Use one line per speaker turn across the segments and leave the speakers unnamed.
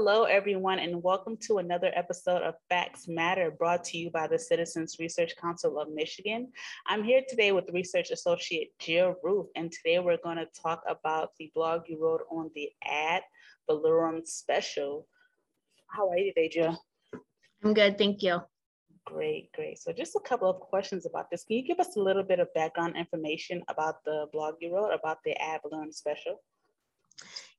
Hello, everyone, and welcome to another episode of Facts Matter brought to you by the Citizens Research Council of Michigan. I'm here today with Research Associate Jill Ruth, and today we're going to talk about the blog you wrote on the ad Valorem special. How are you today, Jill?
I'm good, thank you.
Great, great. So just a couple of questions about this. Can you give us a little bit of background information about the blog you wrote about the ad valorem special?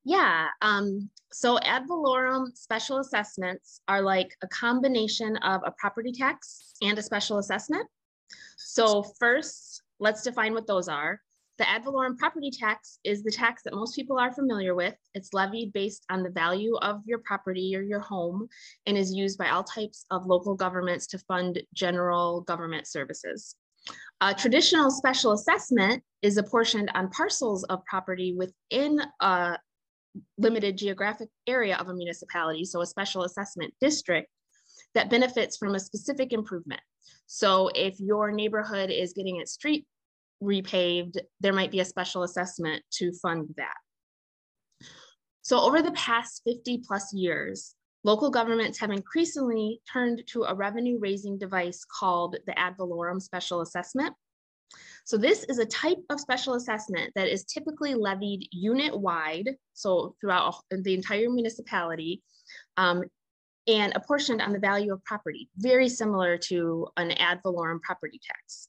Yeah, um, so ad valorem special assessments are like a combination of a property tax and a special assessment. So first, let's define what those are. The ad valorem property tax is the tax that most people are familiar with. It's levied based on the value of your property or your home and is used by all types of local governments to fund general government services. A traditional special assessment is apportioned on parcels of property within a limited geographic area of a municipality, so a special assessment district that benefits from a specific improvement. So if your neighborhood is getting its street repaved, there might be a special assessment to fund that. So over the past 50 plus years, local governments have increasingly turned to a revenue raising device called the ad valorem special assessment. So this is a type of special assessment that is typically levied unit wide, so throughout the entire municipality, um, and apportioned on the value of property, very similar to an ad valorem property tax.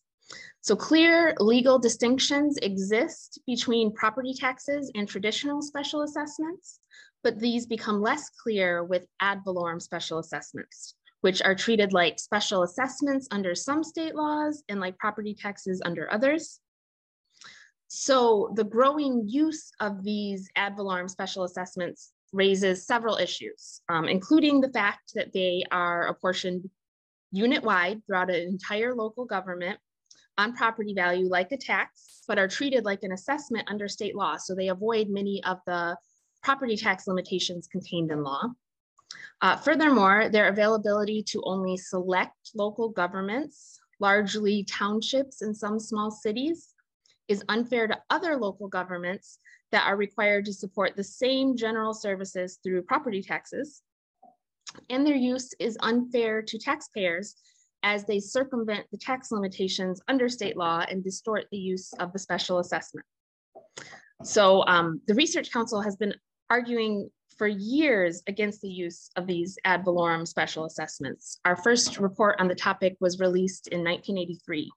So clear legal distinctions exist between property taxes and traditional special assessments, but these become less clear with ad valorem special assessments which are treated like special assessments under some state laws and like property taxes under others. So the growing use of these ad valorem special assessments raises several issues, um, including the fact that they are apportioned unit-wide throughout an entire local government on property value like a tax, but are treated like an assessment under state law. So they avoid many of the property tax limitations contained in law. Uh, furthermore, their availability to only select local governments, largely townships and some small cities, is unfair to other local governments that are required to support the same general services through property taxes. And their use is unfair to taxpayers as they circumvent the tax limitations under state law and distort the use of the special assessment. So um, the Research Council has been arguing for years against the use of these ad valorem special assessments. Our first report on the topic was released in 1983.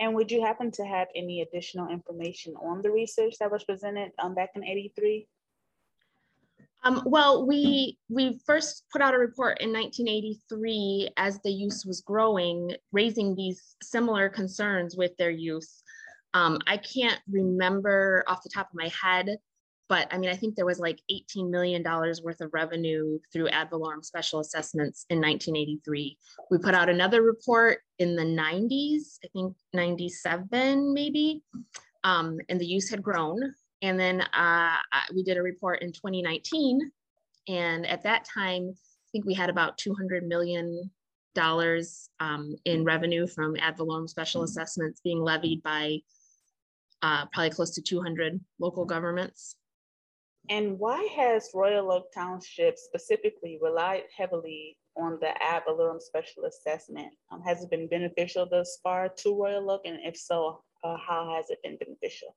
And would you happen to have any additional information on the research that was presented um, back in 83?
Um, well, we we first put out a report in 1983 as the use was growing, raising these similar concerns with their use. Um, I can't remember off the top of my head but I mean, I think there was like $18 million worth of revenue through ad valorem special assessments in 1983. We put out another report in the 90s, I think 97 maybe, um, and the use had grown. And then uh, we did a report in 2019. And at that time, I think we had about 200 million dollars um, in revenue from ad valorem special assessments being levied by uh, probably close to 200 local governments.
And why has Royal Oak Township specifically relied heavily on the ad valorem special assessment? Um, has it been beneficial thus far to Royal Oak? And if so, uh, how has it been beneficial?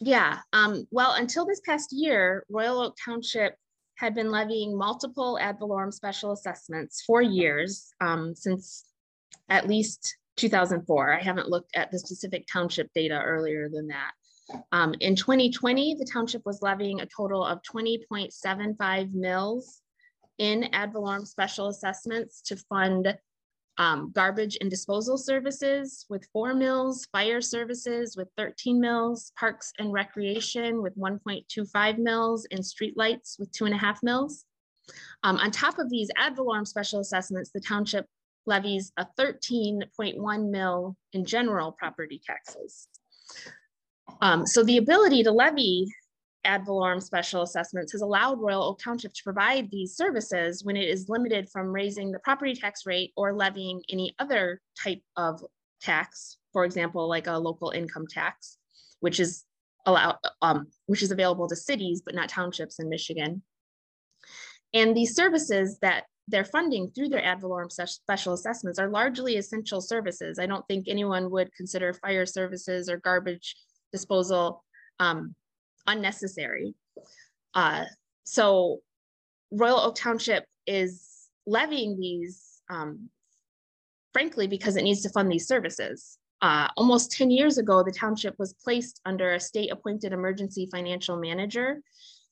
Yeah, um, well, until this past year, Royal Oak Township had been levying multiple ad valorem special assessments for years um, since at least 2004. I haven't looked at the specific township data earlier than that. Um, in 2020, the township was levying a total of 20.75 mills in ad valorem special assessments to fund um, garbage and disposal services with four mills, fire services with 13 mills, parks and recreation with 1.25 mills, and streetlights with two and a half mills. Um, on top of these ad valorem special assessments, the township levies a 13.1 mill in general property taxes. Um, so the ability to levy ad valorem special assessments has allowed Royal Oak Township to provide these services when it is limited from raising the property tax rate or levying any other type of tax, for example, like a local income tax, which is allow, um, which is available to cities, but not townships in Michigan. And these services that they're funding through their ad valorem special assessments are largely essential services. I don't think anyone would consider fire services or garbage disposal um, unnecessary. Uh, so Royal Oak Township is levying these, um, frankly, because it needs to fund these services. Uh, almost 10 years ago, the township was placed under a state appointed emergency financial manager,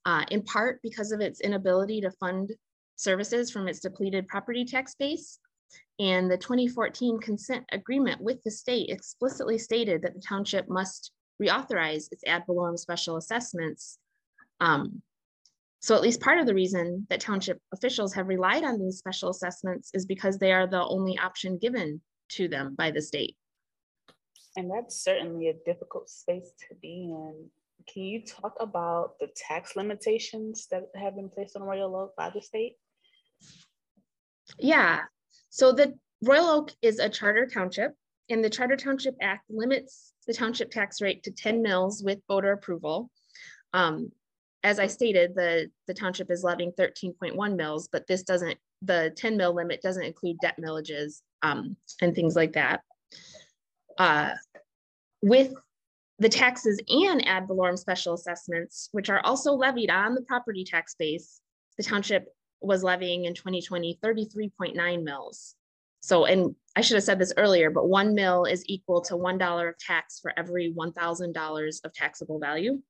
uh, in part because of its inability to fund services from its depleted property tax base. And the 2014 consent agreement with the state explicitly stated that the township must reauthorize its ad valorem special assessments. Um, so at least part of the reason that township officials have relied on these special assessments is because they are the only option given to them by the state.
And that's certainly a difficult space to be in. Can you talk about the tax limitations that have been placed on Royal Oak by the state?
Yeah. So the Royal Oak is a charter township, and the Charter Township Act limits the township tax rate to 10 mills with voter approval. Um, as I stated, the, the township is levying 13.1 mills, but this doesn't, the 10 mill limit doesn't include debt millages um, and things like that. Uh, with the taxes and ad valorem special assessments, which are also levied on the property tax base, the township was levying in 2020 33.9 mills. So, and I should have said this earlier, but one mill is equal to $1 of tax for every $1,000 of taxable value.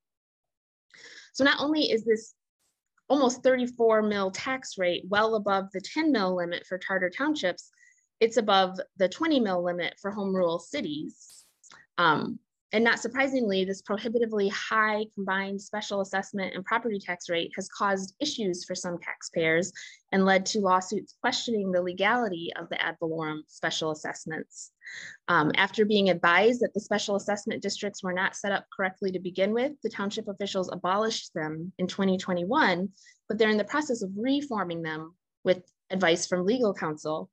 So not only is this almost 34 mil tax rate well above the 10 mil limit for charter townships, it's above the 20 mil limit for home rule cities. Um, and not surprisingly, this prohibitively high combined special assessment and property tax rate has caused issues for some taxpayers and led to lawsuits questioning the legality of the ad valorem special assessments. Um, after being advised that the special assessment districts were not set up correctly to begin with, the township officials abolished them in 2021, but they're in the process of reforming them with advice from legal counsel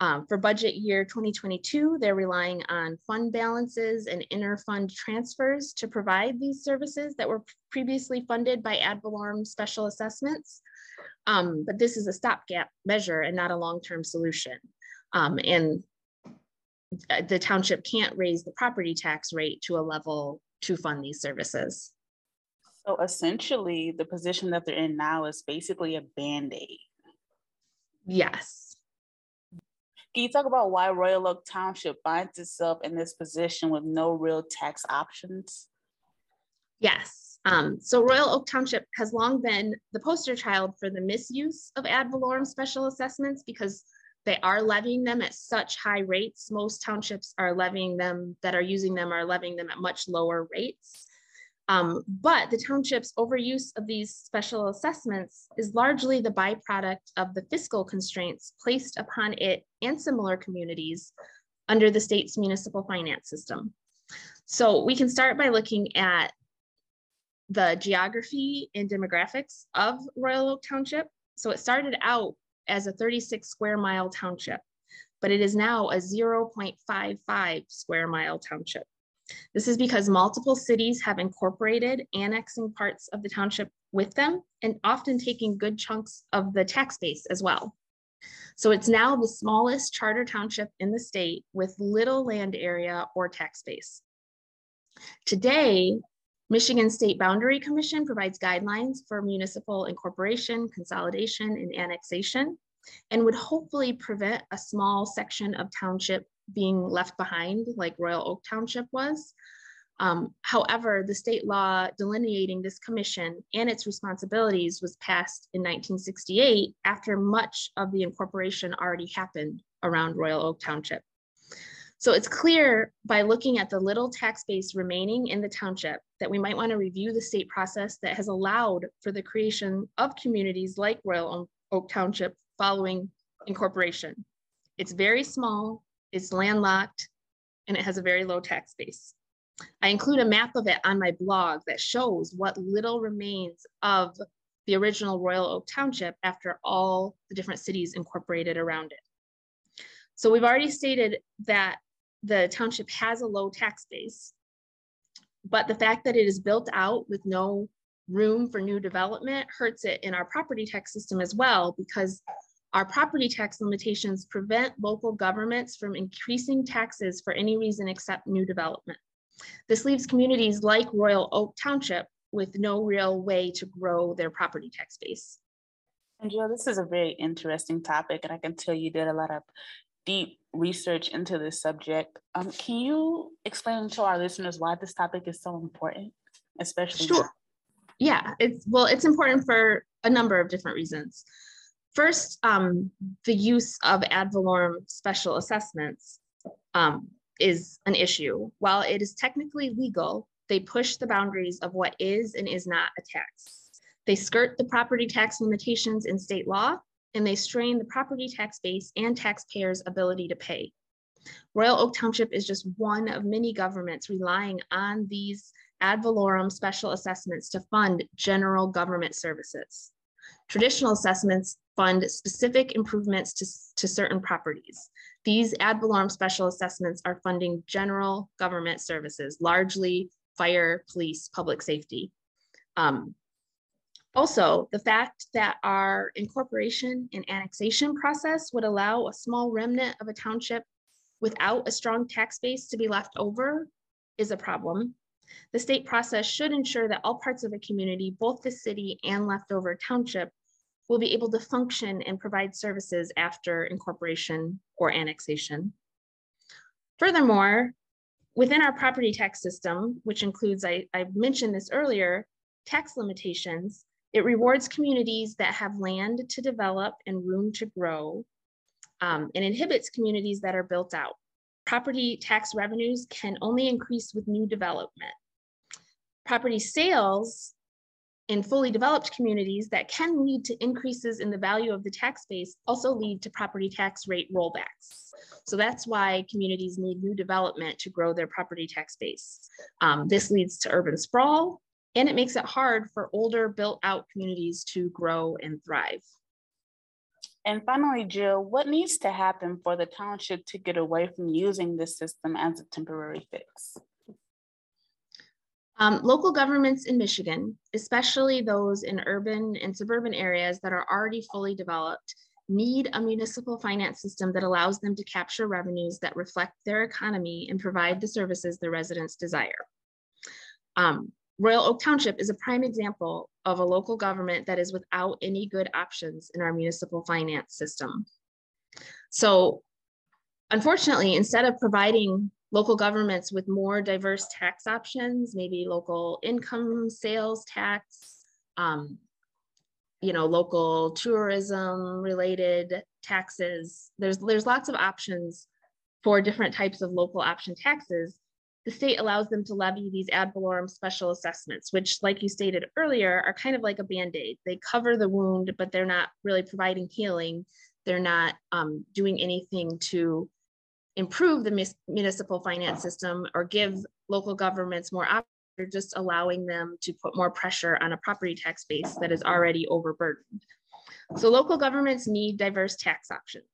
um, for budget year 2022, they're relying on fund balances and inter-fund transfers to provide these services that were previously funded by ad valorem special assessments. Um, but this is a stopgap measure and not a long-term solution. Um, and uh, the township can't raise the property tax rate to a level to fund these services.
So essentially, the position that they're in now is basically a band-aid.
Yes.
Can you talk about why Royal Oak Township finds itself in this position with no real tax options?
Yes. Um, so Royal Oak Township has long been the poster child for the misuse of ad valorem special assessments because they are levying them at such high rates. Most townships are levying them that are using them are levying them at much lower rates. Um, but the township's overuse of these special assessments is largely the byproduct of the fiscal constraints placed upon it and similar communities under the state's municipal finance system. So we can start by looking at the geography and demographics of Royal Oak Township. So it started out as a 36 square mile township, but it is now a 0.55 square mile township. This is because multiple cities have incorporated annexing parts of the township with them and often taking good chunks of the tax base as well. So it's now the smallest charter township in the state with little land area or tax base. Today, Michigan State Boundary Commission provides guidelines for municipal incorporation, consolidation, and annexation, and would hopefully prevent a small section of township being left behind like Royal Oak Township was. Um, however, the state law delineating this commission and its responsibilities was passed in 1968 after much of the incorporation already happened around Royal Oak Township. So it's clear by looking at the little tax base remaining in the township that we might want to review the state process that has allowed for the creation of communities like Royal Oak Township following incorporation. It's very small, it's landlocked, and it has a very low tax base. I include a map of it on my blog that shows what little remains of the original Royal Oak Township after all the different cities incorporated around it. So we've already stated that the township has a low tax base. but the fact that it is built out with no room for new development hurts it in our property tax system as well because our property tax limitations prevent local governments from increasing taxes for any reason except new development. This leaves communities like Royal Oak Township with no real way to grow their property tax base.
And Joe, this is a very interesting topic, and I can tell you did a lot of deep research into this subject. Um, can you explain to our listeners why this topic is so important, especially?
Sure. Yeah, it's well, it's important for a number of different reasons. First, um, the use of ad valorem special assessments um, is an issue. While it is technically legal, they push the boundaries of what is and is not a tax. They skirt the property tax limitations in state law, and they strain the property tax base and taxpayers' ability to pay. Royal Oak Township is just one of many governments relying on these ad valorem special assessments to fund general government services. Traditional assessments fund specific improvements to, to certain properties. These ad valorem special assessments are funding general government services, largely fire, police, public safety. Um, also, the fact that our incorporation and annexation process would allow a small remnant of a township without a strong tax base to be left over is a problem. The state process should ensure that all parts of a community, both the city and leftover township, will be able to function and provide services after incorporation or annexation. Furthermore, within our property tax system, which includes, I, I mentioned this earlier, tax limitations, it rewards communities that have land to develop and room to grow um, and inhibits communities that are built out. Property tax revenues can only increase with new development. Property sales in fully developed communities that can lead to increases in the value of the tax base also lead to property tax rate rollbacks. So that's why communities need new development to grow their property tax base. Um, this leads to urban sprawl and it makes it hard for older built out communities to grow and thrive.
And finally, Jill, what needs to happen for the township to get away from using this system as a temporary fix?
Um, local governments in Michigan, especially those in urban and suburban areas that are already fully developed, need a municipal finance system that allows them to capture revenues that reflect their economy and provide the services their residents desire. Um, Royal Oak Township is a prime example of a local government that is without any good options in our municipal finance system. So unfortunately, instead of providing local governments with more diverse tax options, maybe local income sales tax, um, you know, local tourism related taxes. There's, there's lots of options for different types of local option taxes. The state allows them to levy these ad valorem special assessments, which like you stated earlier, are kind of like a band-aid. They cover the wound, but they're not really providing healing. They're not um, doing anything to improve the municipal finance system or give local governments more options, just allowing them to put more pressure on a property tax base that is already overburdened. So local governments need diverse tax options.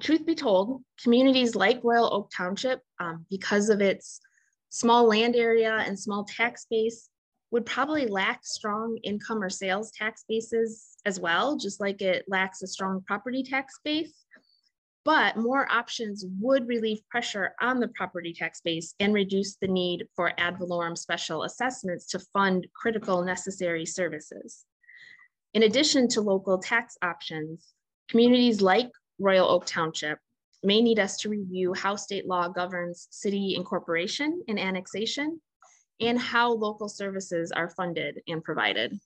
Truth be told, communities like Royal Oak Township, um, because of its small land area and small tax base, would probably lack strong income or sales tax bases as well, just like it lacks a strong property tax base but more options would relieve pressure on the property tax base and reduce the need for ad valorem special assessments to fund critical necessary services. In addition to local tax options, communities like Royal Oak Township may need us to review how state law governs city incorporation and annexation and how local services are funded and provided.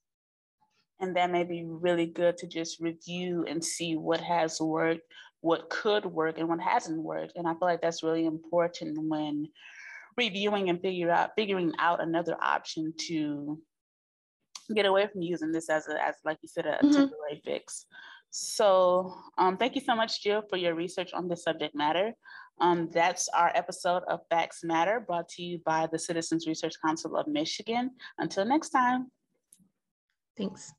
And that may be really good to just review and see what has worked, what could work and what hasn't worked. And I feel like that's really important when reviewing and figure out figuring out another option to get away from using this as a as like you said a mm-hmm. temporary fix. So um, thank you so much, Jill, for your research on this subject matter. Um, that's our episode of Facts Matter brought to you by the Citizens Research Council of Michigan. Until next time.
Thanks.